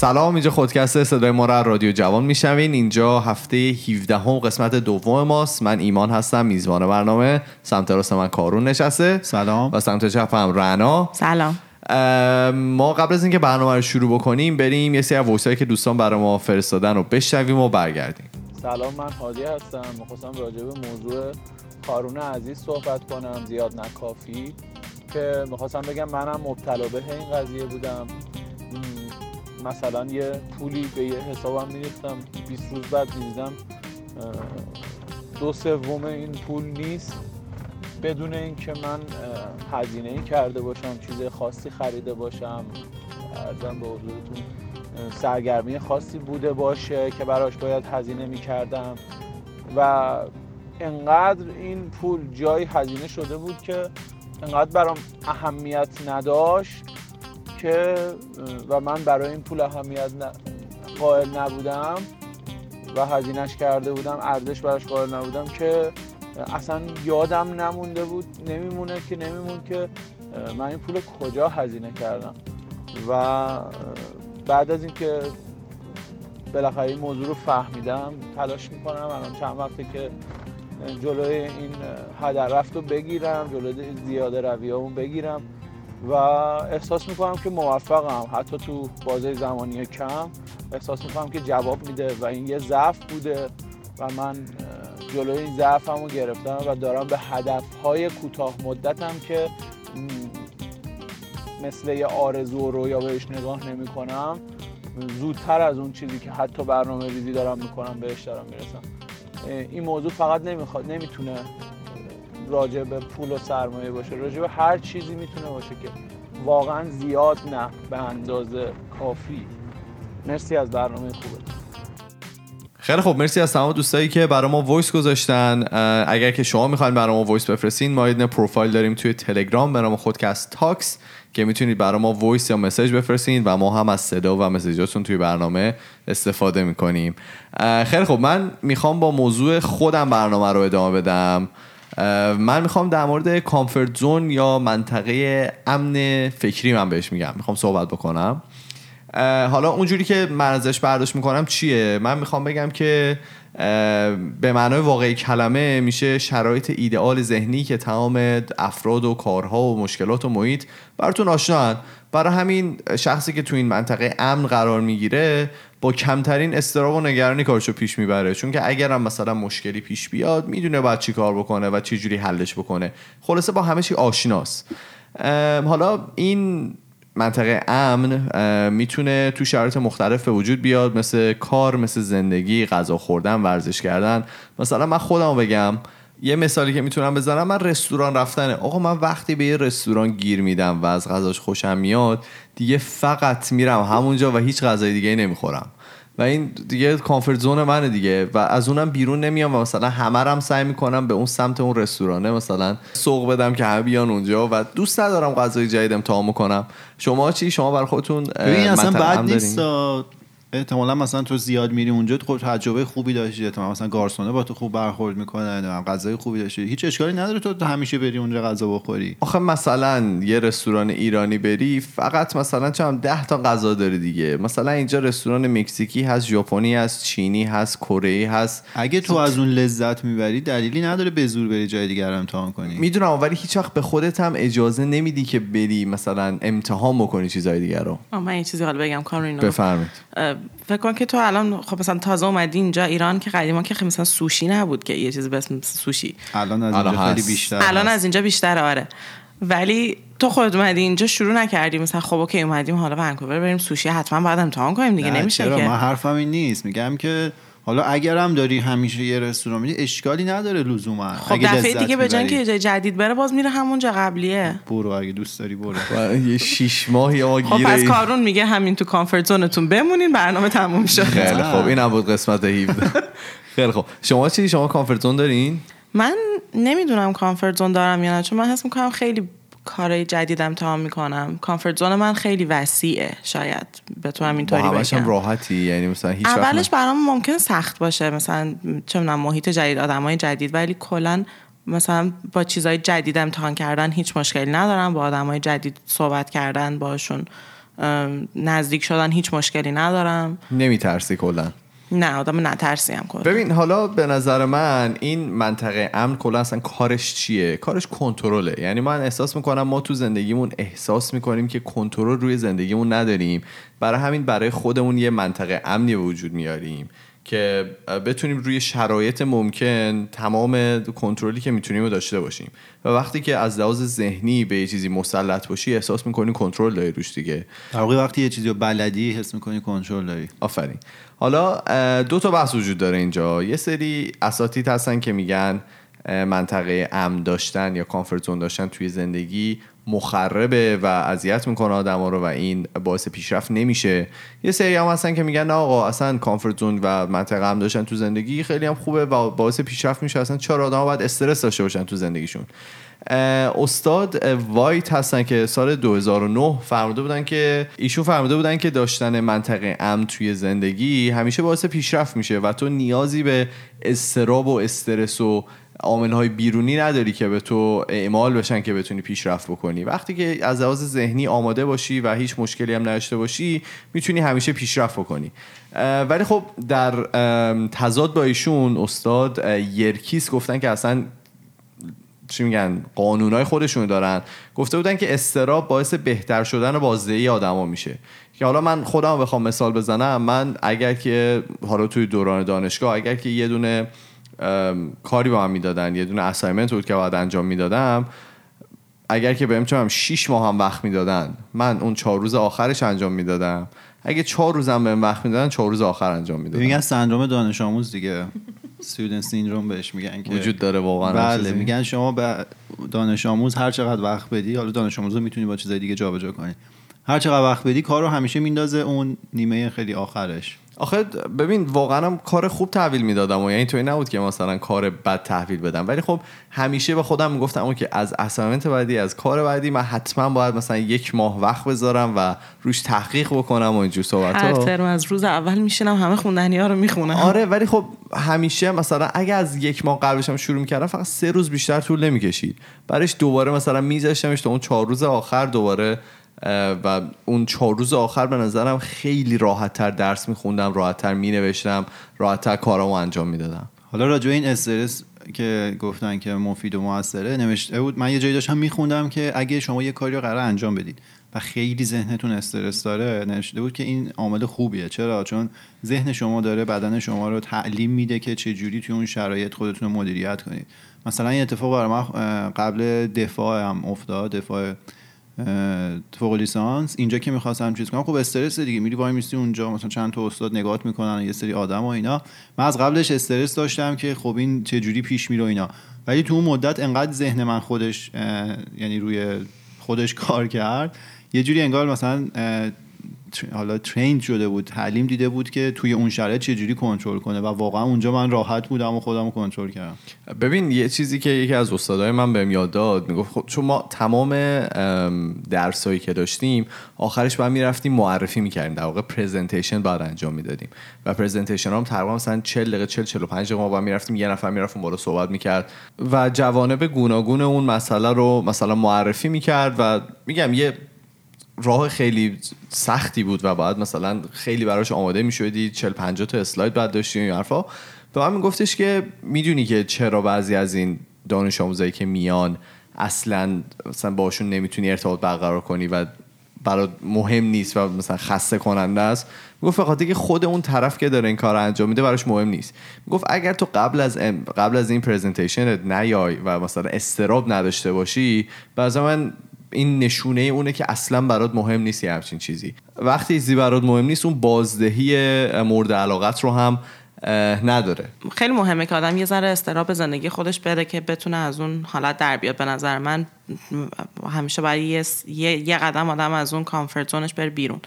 سلام اینجا خودکسته صدای ما را رادیو جوان میشنوین. اینجا هفته 17 هم قسمت دوم ماست. من ایمان هستم میزبان برنامه. سمت راست من کارون نشسته. سلام. و سمت چپم رنا. سلام. ما قبل از اینکه برنامه رو شروع بکنیم بریم یه سری وایسایی که دوستان برای ما فرستادن رو بشنویم و برگردیم. سلام من هادی هستم. می‌خواستم راجع به موضوع کارون عزیز صحبت کنم زیاد نکافی که می‌خواستم بگم منم مبتلا به این قضیه بودم. مثلا یه پولی به یه حسابم میریختم 20 روز بعد دیدم دو سوم این پول نیست. بدون اینکه من هزینه ای کرده باشم چیز خاصی خریده باشم. ارزم به حضورتون سرگرمی خاصی بوده باشه که براش باید هزینه می کردم و انقدر این پول جای هزینه شده بود که انقدر برام اهمیت نداشت. که و من برای این پول اهمیت قائل نبودم و هزینهش کرده بودم ارزش براش قائل نبودم که اصلا یادم نمونده بود نمیمونه که نمیمون که من این پول کجا هزینه کردم. و بعد از اینکه بالاخره این موضوع رو فهمیدم تلاش می‌کنم الان چند وقته که جلوی این هدر رفت رو بگیرم جلوی زیاده روی بگیرم. و احساس می‌کنم که موفقم. حتی تو بازه زمانی کم احساس می‌کنم که جواب میده و این یه ضعف بوده و من جلوی این ضعفم رو گرفتم و دارم به هدفهای کوتاه مدتم که مثل یه آرزو و رویا بهش نگاه نمی کنم زودتر از اون چیزی که حتی برنامه ریزی دارم می‌کنم بهش دارم می‌رسم. این موضوع فقط نمی‌خواد نمی‌تونه راجع به پول و سرمایه باشه. راجع به هر چیزی می‌تونه باشه که واقعا زیاد نه به اندازه کافی. مرسی از برنامه خوبه خیلی خوب. مرسی از تمام دوستایی که برای ما voice گذاشتن. اگر که شما می‌خواین برای ما voice بفرستین ما یه پروفایل داریم توی تلگرام به نام خودکست تاکس که می‌تونید برای ما voice یا message بفرستین و ما هم از صدا و message اتون توی برنامه استفاده می‌کنیم. خیلی خوب. من می‌خوام با موضوع خودم برنامه رو ادامه بدم. من می‌خوام در مورد comfort zone یا منطقه امن فکری من بهش میگم. می‌خوام صحبت بکنم. حالا اونجوری که من ازش برداشت می‌کنم چیه؟ من می‌خوام بگم که به معنای واقعی کلمه میشه شرایط ایدئال ذهنی که تمام افراد و کارها و مشکلات و محیط براتون آشنان. برای همین شخصی که تو این منطقه امن قرار می‌گیره با کمترین استراب و نگرانی کارشو پیش می‌بره. چون که اگر هم مثلا مشکلی پیش بیاد می‌دونه باید چی کار بکنه و چی جوری حلش بکنه. خلاصه با همه چی آشناست. حالا این منطقه امن می‌تونه تو شرایط مختلف به وجود بیاد مثل کار مثل زندگی غذا خوردن ورزش کردن. مثلا من خودم بگم یه مثالی که می‌تونم بزنم من رستوران رفتنه. آقا من وقتی به یه رستوران گیر میدم و از غذاش خوشم میاد دیگه فقط میرم همونجا و هیچ غذای دیگه نمی‌خورم. و این دیگه کامفورت زون منه دیگه. و از اونم بیرون نمیام و مثلا همه هم سعی می‌کنم به اون سمت اون رستورانه مثلا سوق بدم که همه بیان اونجا و دوست ندارم غذای جدید امتحان کنم. شما چی؟ شما بر خودتون ببین اصلا بد نیست. احتمالا مثلا تو زیاد میری اونجا تو تجربه خوبی داشتی احتمالا مثلا گارسونه با تو خوب برخورد می‌کنه غذای خوبی داشتی. هیچ اشکالی نداره تو همیشه بری اونجا غذا بخوری. آخه مثلا یه رستوران ایرانی بری فقط مثلا چم 10 تا غذا داره دیگه. مثلا اینجا رستوران مکزیکی هست ژاپنی هست چینی هست کره هست. اگه تو از اون لذت می‌بری دلیلی نداره به زور بری جای دیگر امتحان کنی. می‌دونم ولی هیچ وقت به خودت هم اجازه نمیدی که بری مثلا امتحان بکنی چیزای دیگر رو. من یه چیزی حالا بگم کارینو بفرمایید. فکر کن که تو الان خب مثلا تازه اومدی اینجا ایران که قدیما که مثلا سوشی نبود که یه چیزی به اسم سوشی. الان از اینجا خیلی بیشتر الان از اینجا بیشتر آره. ولی تو خودت اومدی اینجا شروع نکردی مثلا خب OK اومدیم حالا ونکوور بریم سوشی حتما باید امتحان کنیم دیگه نمیشه چرا؟ که. من حرفم این نیست. میگم که حالا اگرم داری همیشه یه رستوران میری اشکالی نداره لزوما. خب دفعه دیگه به جای که جای جدید بره باز میره همونجا قبلیه. برو اگه دوست داری برو. یه شیش ماهی ما خب پس کارون میگه همین تو comfort zone تون بمونین برنامه تموم شد. خیلی خب این بود قسمت 17 خیلی خب شما چی؟ شما comfort zone دارین؟ من نمی‌دونم کامفورت زون دارم یا نه چون من حس می‌کنم خیلی کارهای جدید امتحان می‌کنم. کامفورت زون من خیلی وسیعه. شاید بتونم اینطوری بگم. راحتی. یعنی مثلا هیچ اولش برام ممکن سخت باشه. مثلا چه می‌دونم محیط جدید آدمای جدید. ولی کلا مثلا با چیزهای جدید امتحان کردن هیچ مشکلی ندارم. با آدمای جدید صحبت کردن باشون نزدیک شدن هیچ مشکلی ندارم. نمیترسی کلا. نه آدم نترسی هم کلا. ببین حالا به نظر من این منطقه امن کلا اصلا کارش چیه؟ کارش کنترله. یعنی من احساس می‌کنم ما تو زندگیمون احساس می‌کنیم که کنترل روی زندگیمون نداریم. برای همین برای خودمون یه منطقه امنی وجود میاریم. که بتونیم روی شرایط ممکن تمام کنترلی که می‌تونیم رو داشته باشیم. و وقتی که از لحاظ ذهنی به یه چیزی مسلط باشی احساس می‌کنی کنترل داری روش دیگه. در واقع وقتی یه چیزی رو بلدی حس می‌کنی کنترل داری. آفرین. حالا دو تا بحث وجود داره اینجا. یه سری اساتید هستن که میگن منطقه امن داشتن یا کامفورت زون داشتن توی زندگی مخربه و اذیت می‌کنه آدما رو و این باعث پیشرفت نمیشه. یه سری هم هستن که میگن آقا اصلا کامفورت زون و منطقه هم داشتن تو زندگی خیلی هم خوبه و باعث پیشرفت میشه. اصلا چرا آدما باید استرس داشته باشن تو زندگیشون؟ استاد وایت هستن که سال 2009 فرموده بودن که ایشون فرموده بودن که داشتن منطقه امن توی زندگی همیشه باعث پیشرفت میشه و تو نیازی به استراب و استرس و عامل های بیرونی نداری که به تو اعمال بشن که بتونی پیشرفت بکنی. وقتی که از لحاظ ذهنی آماده باشی و هیچ مشکلی هم نداشته باشی می‌تونی همیشه پیشرفت بکنی. ولی خب در تضاد با ایشون استاد یرکیس گفتن که اصلا چی میگن قانونای خودشون دارن. گفته بودن که استراب باعث بهتر شدن بازدهی آدما میشه. که حالا من خودم بخوام مثال بزنم. من اگر که حالا توی دوران دانشگاه اگر که یه دونه کاری با هم می‌دادن. یه دونه اسایمنت بود که باید انجام می‌دادم. اگر که بهم چونم 6 ماه هم وقت می‌دادن. من اون چهار روز آخرش انجام می‌دادم. اگه چهار روزم بهم وقت می‌دادن چهار روز آخر انجام می‌دادم. میگن سندروم دانش آموز دیگه. استودنت سیندروم بهش میگن که وجود داره واقعا. بله میگن شما به دانش آموز هر چقدر وقت بدی حالا دانش آموز رو می‌تونی با چیزای دیگه جابجا کنی. هر چقدر وقت بدی کار رو همیشه میندازه اون نیمه خیلی آخرش. آخه ببین واقعا هم کار خوب تحویل می‌دادم و یعنی توی نبود که مثلا کار بد تحویل بدم. ولی خب همیشه به خودم می‌گفتم که از اسایمنت بعدی از کار بعدی من حتما باید مثلا یک ماه وقت بذارم و روش تحقیق بکنم و اینجور صحبت هر ترم از روز اول میشینم همه خوندنی ها رو می‌خونم. آره ولی خب همیشه مثلا اگه از یک ماه قبلش هم شروع می‌کردم فقط سه روز بیشتر طول نمی‌کشید. برایش دوباره مثلا میذاشتمش تا اون چهار روز آخر دوباره و اون چهار روز آخر به نظرم خیلی راحت تر درس میخوندم راحت تر مینوشتم راحت تر کارامو انجام می‌دادم. حالا راجع این استرس که گفتن که مفید و موثره نوشته بود من یه جایی داشتم میخوندم که اگه شما یه کاری رو قرار انجام بدید و خیلی ذهنتون استرس داره نوشته بود که این عامل خوبیه. چرا؟ چون ذهن شما داره بدن شما رو تعلیم میده که چه جوری توی اون شرایط خودتون رو مدیریت کنید. مثلا این اتفاق برای من قبل دفاع هم افتاد دفاع فوق لیسانس. اینجا که می‌خواستم چیز کنم خب استرس دیگه. میری وای میستی اونجا مثلا چند تا استاد نگات می‌کنن یه سری آدم و اینا. من از قبلش استرس داشتم که خب این چه جوری پیش میره اینا. ولی تو اون مدت انقدر ذهن من خودش یعنی روی خودش کار کرد. یه جوری انگار مثلا حالا ترین شده بود تعلیم دیده بود که توی اون شرایط چجوری کنترل کنه و واقعا اونجا من راحت بودم و خودم کنترل کردم. ببین یه چیزی که یکی از استادای من بهم یاد داد می‌گفت خب چون ما تمام درسایی که داشتیم آخرش بعد می‌رفتیم معرفی می‌کردیم در واقع پرزنتیشن بعد انجام می‌دادیم. و پرزنتیشن هم تقریبا مثلا 40 دقیقه 40 45 دقیقه ما بعد می‌رفتیم یه نفر می‌رفت بالا صحبت می‌کرد و جوانب گوناگون اون مسئله رو مثلا معرفی می‌کرد و میگم یه راه خیلی سختی بود و باید مثلا خیلی براش آماده می‌شدی 40 50 تا اسلاید بعد داشتی این حرفا. به من میگفتش که می‌دونی که چرا بعضی از این دانش آموزایی که میان اصلا مثلا باشون نمی‌تونی ارتباط برقرار کنی و برات مهم نیست و مثلا خسته کننده است. می‌گفت فقط که خود اون طرف که داره این کار انجام میده براش مهم نیست. می‌گفت اگر تو قبل از قبل از این پرزنتیشن نیای و مثلا استراب نداشته باشی بعضا من این نشونه اونه که اصلا برات مهم نیست یه همچین چیزی. وقتی چیزی برات مهم نیست اون بازدهی مورد علاقت رو هم نداره. خیلی مهمه که آدم یه ذره استراب زندگی خودش بره که بتونه از اون حالت در بیاد. به نظر من همیشه برای یه, یه قدم آدم از اون کامفورت زونش بره بیرون.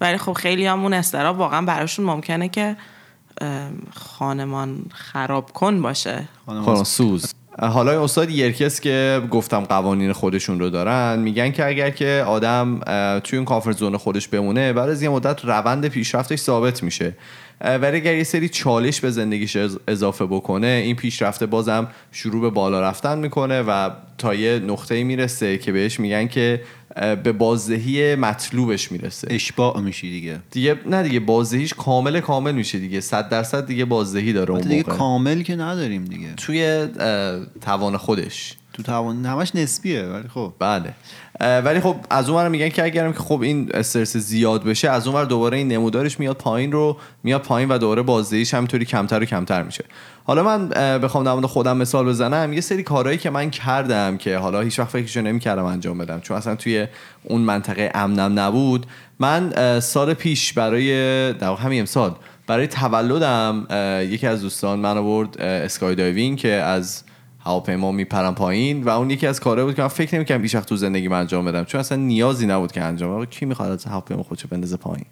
ولی خب خیلی همون استراب واقعا براشون ممکنه که خانمان خراب کن باشه. خانمان سوز. حالا استاد یرکس که گفتم قوانین خودشون رو دارن میگن که اگر که آدم توی اون کافر زون خودش بمونه بعد از یه مدت روند پیشرفتش ثابت میشه. ولی اگر یه سری چالش به زندگیش اضافه بکنه این پیشرفته بازم شروع به بالا رفتن می‌کنه و تا یه نقطه می‌رسه که بهش میگن که به بازدهی مطلوبش می‌رسه. اشباع میشی دیگه. دیگه نه دیگه بازدهیش کامل کامل میشه دیگه. صد درصد دیگه بازدهی داره اون دیگه موقع. کامل که نداریم دیگه. توی توان خودش. تو توان همش نسبیه ولی خب. بله. ولی خب از اون میگن که اگرم که خب این استرس زیاد بشه از اون دوباره این نمودارش میاد پایین رو میاد پایین و دوباره بازدهیش همینطوری کمتر و کمتر میشه. حالا من بخوام در خودم مثال بزنم. یه سری کارهایی که من کردم که حالا هیچ وقت فکرشو نمی‌کردم انجام بدم. چون اصلا توی اون منطقه امنم نبود. من سال پیش برای در همین امسال برای تولدم یکی از دوستان من آورد skydiving که از هواپیما میپرم پایین و اون یکی از کارهایی بود که من فکر نمی‌کردم هیچ وقت تو زندگی من انجام بدم چون اصلا نیازی نبود که انجام بدم. کی می‌خواد از هواپیما خودشو بندازه پایین؟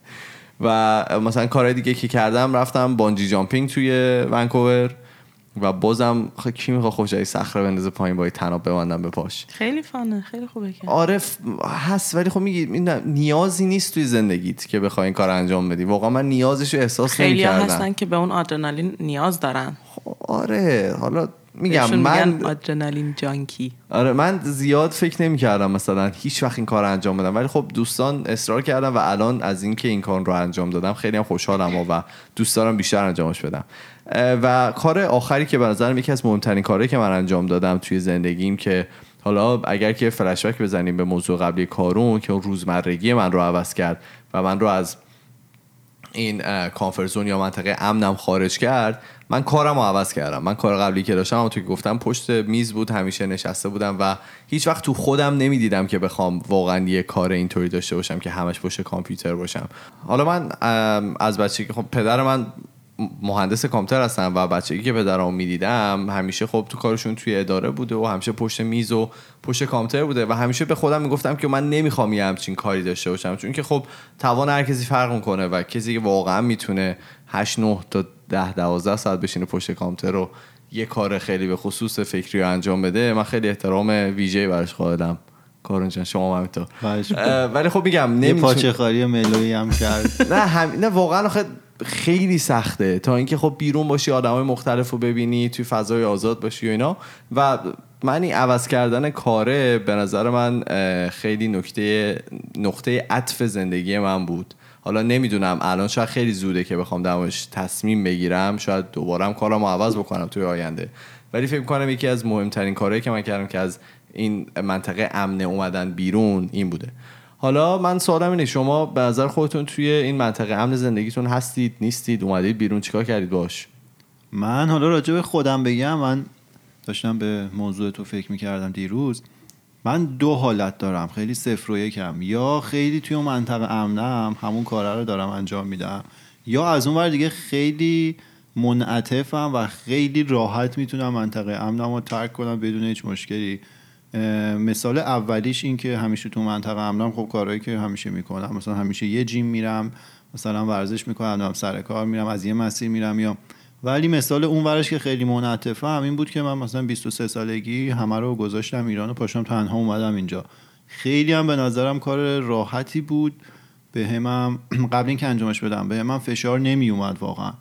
و مثلا کارهای دیگه که کردم رفتم bungee jumping توی ونکوور و بازم خب کی می‌خواد خودش از صخره بندازه پایین با طناب ببندم به پاش؟ خیلی فانه خیلی خوبه که. آره هست ولی خب میگی نیازی نیست توی زندگیت که بخوای این کار انجام بدی. واقعا من نیازش رو احساس خیلی ها نمی‌کردم. هستن که به اون آدرنالین نیاز دارن. آره حالا میگم من آدرنالین جانکی. آره من زیاد فکر نمی کردم مثلا هیچ وقت این کار رو انجام بدم ولی خب دوستان اصرار کردم و الان از اینکه این کار رو انجام دادم خیلی هم خوشحالم و, دوست دارم بیشتر انجامش بدم. و کار آخری که به نظرم یکی از مهمترین کارهایی که من انجام دادم توی زندگیم که حالا اگر که فلشبک بزنیم به موضوع قبلی کارون که اون روزمرگی من رو عوض کرد و من رو از این کانفرزون یا منطقه امنم خارج کرد. من کارم رو عوض کردم. من کار قبلی که داشتم همونطور که گفتم پشت میز بود همیشه نشسته بودم و هیچ وقت تو خودم نمی‌دیدم که بخوام واقعا یه کار اینطوری داشته باشم که همش پشت کامپیوتر باشم. حالا من از بچگی خب پدر من مهندس کامپیوتر هستم و بچگی که پدرام می‌دیدم همیشه خب تو کارشون توی اداره بوده و همیشه پشت میز و پشت کامپیوتر بوده و همیشه به خودم می‌گفتم که من نمی‌خوام یه همچین کاری داشته باشم چون که خب توان هر کسی فرق می‌کنه و کسی که واقعا می‌تونه 8 9 تا 10 12 ساعت بشینه پشت کامپیوتر رو یه کار خیلی به خصوص فکری رو انجام بده من خیلی احترام ویژه‌ای براش قائلم. کارون جان شما هم خواهش اه، ولی خب میگم نمیتون- پاچه خاری ملویی هم کرد. نه هم... نه واقعا آخه خیلی سخته. تا اینکه خب بیرون باشی آدمای مختلف رو ببینی توی فضای آزاد باشی و اینا. و من این عوض کردن کاره به نظر من خیلی نکته نقطه عطف زندگی من بود. حالا نمی‌دونم الان شاید خیلی زوده که بخوام درمش تصمیم بگیرم. شاید دوباره هم کارم عوض بکنم توی آینده. ولی فکر کنم یکی از مهمترین کارهایی که من کردم که از این منطقه امنه اومدن بیرون این بوده. حالا من سوالم اینه شما به نظر خودتون توی این منطقه امن زندگیتون هستید نیستید؟ اومدید بیرون چیکار کردید باش؟ من حالا راجع به خودم بگم من داشتم به موضوع تو فکر می‌کردم دیروز من دو حالت دارم خیلی صفر و یکم یا خیلی توی اون منطقه امنم همون کاره رو دارم انجام میدم یا از اون ور دیگه خیلی منعطفم و خیلی راحت می‌تونم منطقه امنم رو ترک کنم بدون هیچ مشکلی. مثال اولیش این که همیشه تو منطقه امنم خب کارهایی که همیشه می‌کنم. مثلا همیشه یه جیم میرم مثلا ورزش می‌کنم دارم سر کار میرم از یه مسیر میرم یا ولی مثال اون ورش که خیلی منعطفه هم این بود که من مثلا 23 سالگی همه رو گذاشتم ایران و پاشم تنها اومدم اینجا. خیلی هم به نظرم کار راحتی بود. به همم قبل اینکه انجامش بدم به همم فشار نمی اومد واقعا.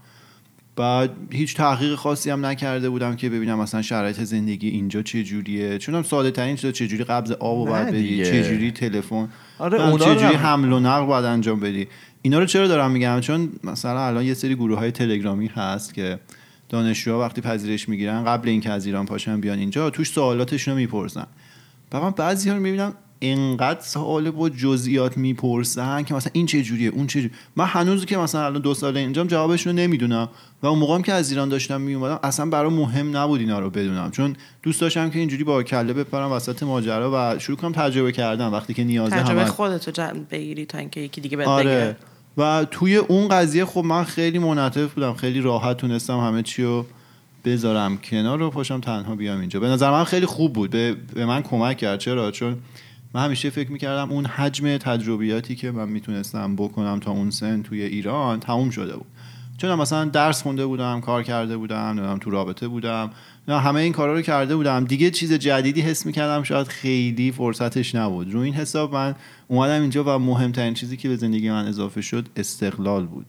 بعد هیچ تحقیق خاصی هم نکرده بودم که ببینم مثلا شرایط زندگی اینجا چه جوریه چون هم ساده ترین چیزا چه جوری قبض آب و باید بدی. چه جوری تلفن آره، بعد اونا چه جوری حمل و نقل باید انجام بدی. اینا رو چرا دارم میگم؟ چون مثلا الان یه سری گروه های تلگرامی هست که دانشجوها وقتی پذیرش می‌گیرن قبل اینکه از ایران پاشن بیان اینجا توش سوالاتشون رو می‌پرسن. و من بعضی ها رو می‌بینم انقدر سوال با جزئیات می‌پرسن که مثلا این چه جوریه اون چه جوریه. من هنوز که مثلا الان دو سال اینجام جوابشون رو نمی‌دونم و اون موقع هم که از ایران داشتم میومدم اصلا برام مهم نبود اینا رو بدونم. چون دوست داشتم که اینجوری با کله بپرم وسط ماجرا و شروع کنم تجربه کردن وقتی که نیازه تجربه همه. خودتو جمع بگیری تا اینکه یکی دیگه بهت آره. بگیره و توی اون قضیه خب من خیلی منعطف بودم خیلی راحت تونستم همه چی رو بذارم کنار رو پاشم تنها بیام اینجا. به نظر من خیلی خوب بود. به, به من کمک کرد. چرا؟ چون من همیشه فکر می‌کردم اون حجم تجربیاتی که من می‌تونستم بکنم تا اون سن توی ایران تموم شده بود. چون من مثلا درس خونده بودم کار کرده بودم نمی‌دونم تو رابطه بودم نه همه این کارا رو کرده بودم. دیگه چیز جدیدی حس می‌کردم شاید خیلی فرصتش نبود. رو این حساب من اومدم اینجا و مهمترین چیزی که به زندگی من اضافه شد استقلال بود.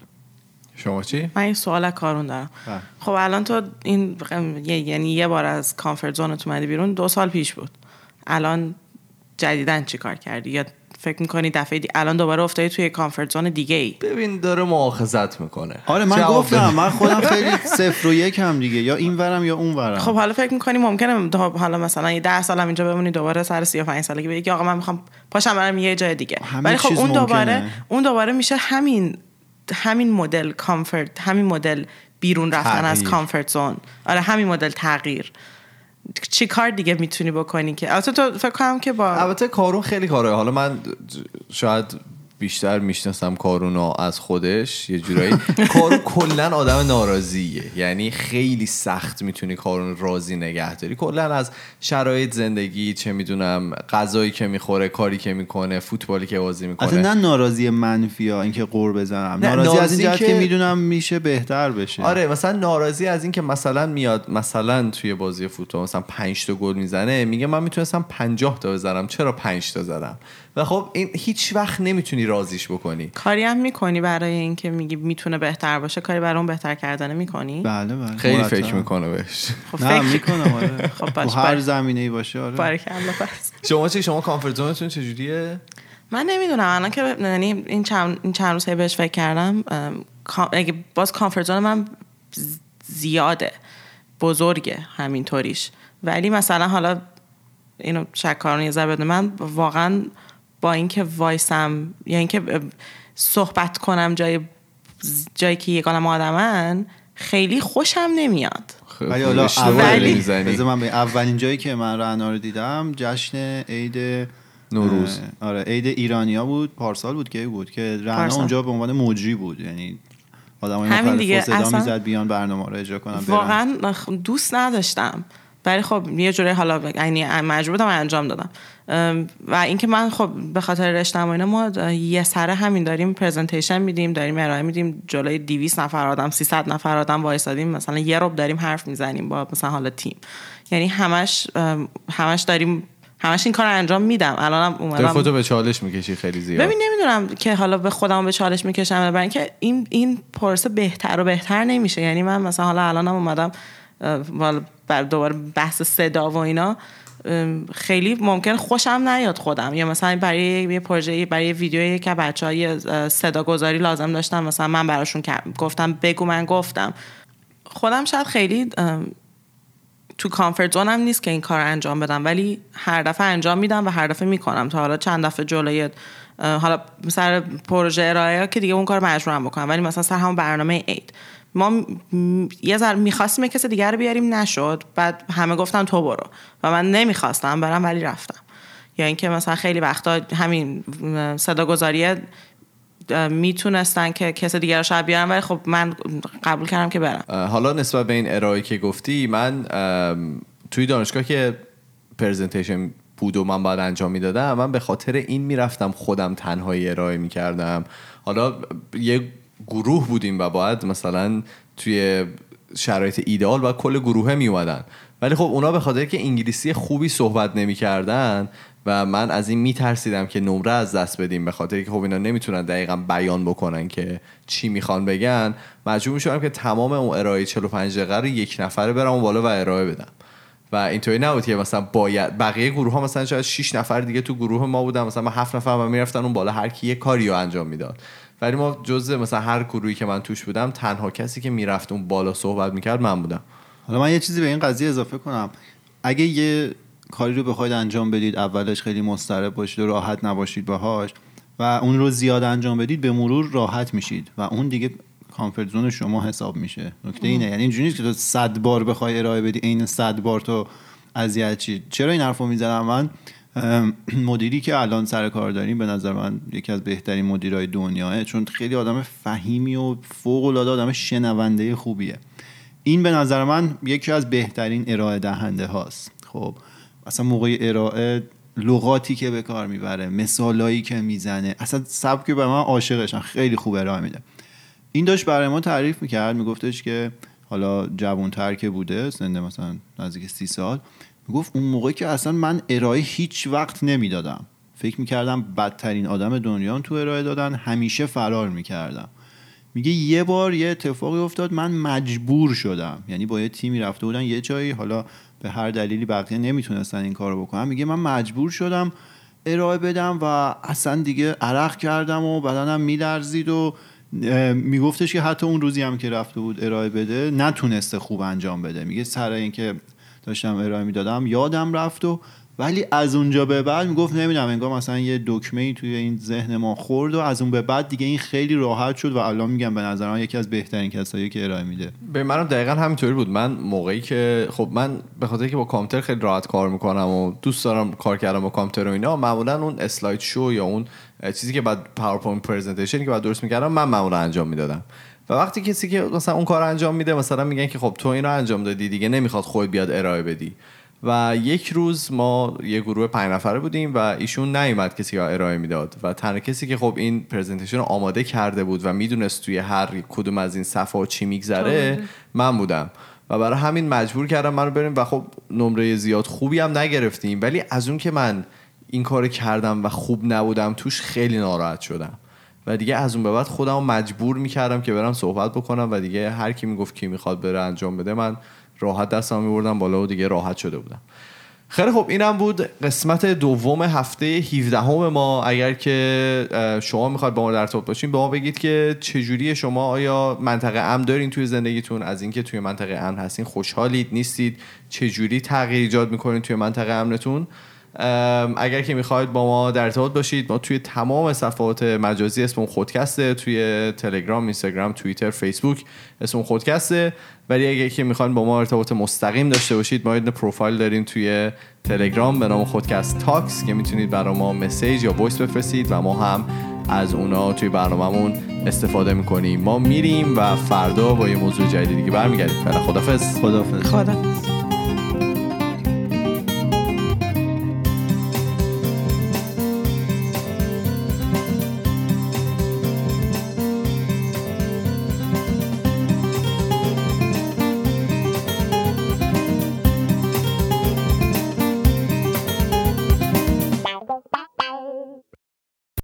شما چی؟ من یه سوال کارون دارم. بله. خب الان تو این یعنی یه بار از کامفورت زونت اومدی بیرون دو سال پیش بود. الان جدیدن چی کار کردی؟ یا فکر می‌کنی دفعه دی... الان دوباره افتادی توی کامفورت زون دیگه ای ببین داره مؤاخذت می‌کنه. آره من گفتم. من خودم خیلی صفر و یک هم دیگه یا این ورم یا اون ورم. خب حالا فکر می‌کنی ممکنه حالا مثلا یه ده سالم اینجا بمونی دوباره سر 35 سالگی بگی آقا من می‌خوام پاشم برم یه جای دیگه. ولی خب اون دوباره ممکنه. اون دوباره میشه همین همین مدل کامفورت همین مدل بیرون رفتن از تغییر. کامفورت زون آره همین مدل تغییر. چی کار دیگه می‌تونی بکنی که؟ البته تو فکر کنم که با البته کارون خیلی کاره. حالا من شاید بیشتر می‌شناسم کارونو از خودش یه جورایی. کارون کلا آدم ناراضیه. یعنی خیلی سخت می‌تونی کارون راضی نگه داری. کلا از شرایط زندگی چه می‌دونم غذایی که می‌خوره کاری که می‌کنه فوتبالی که بازی اصلا می‌کنه نه ناراضی منفی ها اینکه قور بزنم. ناراضی از این جهت که, که- می‌دونم میشه بهتر بشه. آره مثلا ناراضی از اینکه مثلا میاد مثلا توی بازی فوتبال مثلا 5 تا گل می‌زنه میگه من می‌تونستم 50 تا بزنم چرا 5 تا زدم؟ و خب این هیچ وقت نمی‌تونی راضیش بکنی. کاری هم می‌کنی برای اینکه میگی می‌تونه بهتر باشه کاری برای اون بهتر کردن می‌کنی؟ بله بله. خیلی مرتب. فکر می‌کنه بهش. خب نه فکر می‌کنم آره. خب هر. زمینه ای باشه آره. بارکالله پس. شما چی؟ شما کامفورت زونتون چجوریه؟ من نمی‌دونم. الان که یعنی این چند این چند روز هی بهش فکر کردم اگه باز کامفورت زون من زیاده. بزرگه همینطوریش. ولی مثلا حالا اینو شکارون یه من واقعا با اینکه وایسم یا اینکه صحبت کنم جای جایی که یگانم آدمن خیلی خوشم نمیاد ولی حالا اول من اولین جایی که من رعنا رو دیدم جشن عید نوروز. آره عید ایرانیا بود پارسال بود کی بود که رعنا پارسال. اونجا به عنوان مجری بود یعنی آدمای همین مختلف صدا اصلا- می‌زد بیان برنامه رو اجرا برن. واقعا دوست نداشتم ولی خب یه جوری حالا یعنی مجبور بودم انجام دادم. و اینکه من خب به خاطر رشتم اینا ما یه سره همین داریم پرزنتیشن میدیم داریم ارائه میدیم جلوی 200 نفر آدم 300 نفر آدم وایسادیم. مثلا یه رب داریم حرف می‌زنیم با مثلا حالا تیم. یعنی همش همش داریم همش این کار انجام میدم. الانم اومدم. خودتو به چالش می‌کشی خیلی زیاد. ببین نمی‌دونم که حالا به خودم به چالش می‌کشم برای اینکه این این پروسه بهتر و بهتر نمیشه. یعنی من مثلا حالا الانم اومدم بر دوباره بحث صدا و اینا خیلی ممکن خوشم نیاد خودم. یا مثلا برای یه پروژه برای یه ویدیو که بچه های صدا گذاری لازم داشتم مثلا من براشون گفتم بگو من گفتم. خودم شاید خیلی تو کامفورت زونم نیست که این کار انجام بدم ولی هر دفعه انجام میدم و هر دفعه می‌کنم. تا حالا چند دفعه جلوی حالا سر پروژه ارائه که دیگه اون کار مجبورم بکنم ولی مثلا سر همون برنامه عید. ما یه ذره می‌خواستیم کس دیگر رو بیاریم نشد. بعد همه گفتن تو برو. و من نمی‌خواستم برم ولی رفتم. یا اینکه مثلا خیلی وقتا همین صدا گذاری می‌تونستن که کس دیگر رو شاید بیارن ولی خب من قبول کردم که برم. حالا نسبت به این ارائه که گفتی من توی دانشگاه که پرزنتیشن بود و من باید انجام می‌دادم من به خاطر این می‌رفتم خودم تنهایی ارائه می‌کردم. حالا یه گروه بودیم و باید مثلا توی شرایط ایدئال و کل گروه می اومدن ولی خب اونا به خاطر که انگلیسی خوبی صحبت نمی‌کردن و من از این میترسیدم که نمره از دست بدیم به خاطر که خب اینا نمی‌تونن دقیقا بیان بکنن که چی می‌خوان بگن. مجبور می‌شدم که تمام اون ارائه 45 دقیقه رو یک نفره برم بالا و ارائه بدم. و اینطوری نبود که مثلا باید بقیه گروه ها مثلا شاید 6 نفر دیگه تو گروه ما بودن مثلا ما 7 نفر و می‌رفتن اون بالا هر کی یه کاری انجام می‌داد. ولی ما جزء مثلا هر گروهی که من توش بودم تنها کسی که می‌رفت اون بالا صحبت می‌کرد من بودم. حالا من یه چیزی به این قضیه اضافه کنم. اگه یه کاری رو بخواید انجام بدید اولش خیلی مضطرب باشید و راحت نباشید باهاش و اون رو زیاد انجام بدید به مرور راحت میشید و اون دیگه کامفورت زون شما حساب میشه. نکته اینه. یعنی اینجوری نیست که تو 100 بار بخوای ارائه بدی عین 100 بار تو اذیت چی چرا این حرفو می‌زنم من؟ مدیری که الان سر کار داریم به نظر من یکی از بهترین مدیرای دنیاه چون خیلی آدم فهیمی و فوق العاده آدم شنونده خوبیه. این به نظر من یکی از بهترین ارائه دهنده هاست. خب اصلا موقع ارائه لغاتی که به کار می‌بره مثالایی که می‌زنه اصلا سبک به من عاشقشم خیلی خوب ارائه میده. این داشت برای ما تعریف می‌کرد میگفتش که حالا جوانتر که بوده سنده مثلا نزدیک سی سال می‌گفت اون موقع که اصلا من ارائه هیچ وقت نمی‌دادم. فکر می‌کردم بدترین آدم دنیا تو ارائه دادن همیشه فرار می‌کردم. میگه یه بار یه اتفاقی افتاد من مجبور شدم. یعنی با یه تیمی رفته بودن یه جایی حالا به هر دلیلی بقیه نمی‌تونستن این کارو بکنن. میگه من مجبور شدم ارائه بدم و اصلا دیگه عرق کردم و بدنم میلرزید و میگفتش که حتی اون روزی هم که رفته بود ارائه بده نتونسته خوب انجام بده. میگه سر اینکه داشتم ارائه می‌دادم یادم رفت و ولی از اونجا به بعد می‌گفت نمی‌دونم انگار مثلا یه دکمه ای توی این ذهن ما خورد و از اون به بعد دیگه این خیلی راحت شد و الان میگم به نظر من یکی از بهترین کسایی که ارائه میده. به منم دقیقا همینطوری بود. من موقعی که خب من به خاطر که با کامپیوتر خیلی راحت کار می‌کنم و دوست دارم کار کردم با کامپیوتر و اینا معمولا اون slide show یا اون چیزی که بعد PowerPoint presentation ی که باید درست می‌کردم من معمولا انجام می‌دادم. و وقتی کسی که مثلا اون کار انجام میده مثلا میگن که خب تو اینو انجام دادی دیگه نمی‌خواد خود بیاد ارائه بدی. و یک روز ما یه گروه پنج نفره بودیم و ایشون نیومد کسی که ارائه می‌داد. و تنها کسی که خب این پرزنتیشن رو آماده کرده بود و می‌دونست توی هر کدوم از این صفحه چی میگذره من بودم. و برای همین مجبور کردم من رو بریم و خب نمره زیاد خوبی هم نگرفتیم. ولی از اون که من این کار کردم و خوب نبودم توش خیلی ناراحت شدم. و دیگه از اون به بعد خودم مجبور می‌کردم که برم صحبت بکنم و دیگه هر کی می‌گفت کی می‌خواد بره انجام بده من راحت دستم میبردم بالا و دیگه راحت شده بودم. خیلی خب اینم بود قسمت دوم هفته 17 همه ما. اگر که شما می‌خواد با ما در ارتباط باشین به ما بگید که چجوری شما آیا منطقه امن دارین توی زندگیتون؟ از اینکه توی منطقه امن هستین خوشحالید نیستید؟ چجوری تغییر ایجاد می‌کنین توی منطقه امنتون؟ اگر که می‌خواید با ما در ارتباط باشید ما توی تمام صفحات مجازی اسم خودکسته توی تلگرام اینستاگرام توییتر فیسبوک اسم خودکسته. ولی اگر که می‌خواید با ما ارتباط مستقیم داشته باشید ما یه پروفایل داریم توی تلگرام به نام خودکست تاکس که می‌تونید برای ما message یا voice بفرستید و ما هم از اونا توی برنامهمون استفاده می‌کنیم. ما میریم و فردا با یه موضوع جدیدی دیگه برمیگردیم. فعلا خدافظ خدافظ خدا